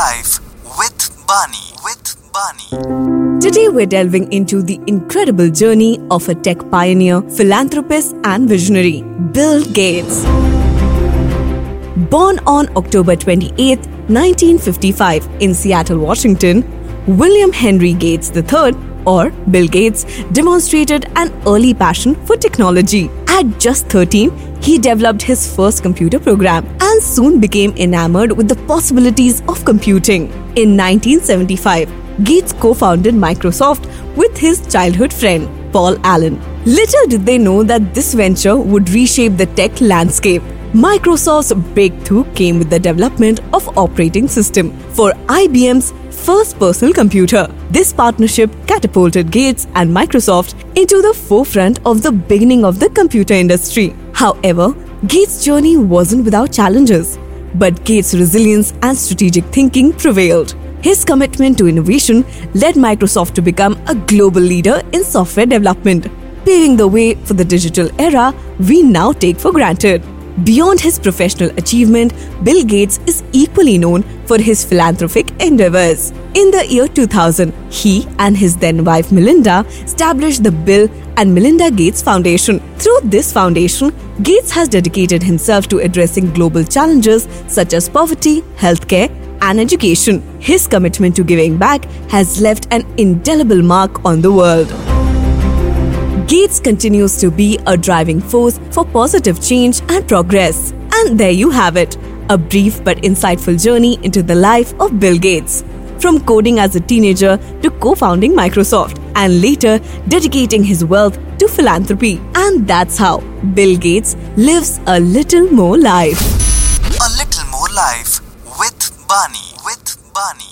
life with Bani. With Bani. Today, we're delving into the incredible journey of a tech pioneer, philanthropist, and visionary, Bill Gates. Born on October 28, 1955, in Seattle, Washington, William Henry Gates III, or Bill Gates, demonstrated an early passion for technology. At just 13, he developed his first computer program soon became enamored with the possibilities of computing. In 1975, Gates co founded Microsoft with his childhood friend, Paul Allen. Little did they know that this venture would reshape the tech landscape. Microsoft's breakthrough came with the development of operating system for IBM's first personal computer. This partnership catapulted Gates and Microsoft into the forefront of the beginning of the computer industry. However, Gates' journey wasn't without challenges, but Gates' resilience and strategic thinking prevailed. His commitment to innovation led Microsoft to become a global leader in software development, paving the way for the digital era we now take for granted. Beyond his professional achievement, Bill Gates is equally known for his philanthropic endeavors. In the year 2000, he and his then wife Melinda established the Bill and Melinda Gates Foundation. Through this foundation, Gates has dedicated himself to addressing global challenges such as poverty, healthcare, and education. His commitment to giving back has left an indelible mark on the world. Gates continues to be a driving force for positive change and progress. And there you have it a brief but insightful journey into the life of Bill Gates. From coding as a teenager to co founding Microsoft, and later dedicating his wealth to philanthropy. And that's how Bill Gates lives a little more life. A little more life with Bani. With Bani.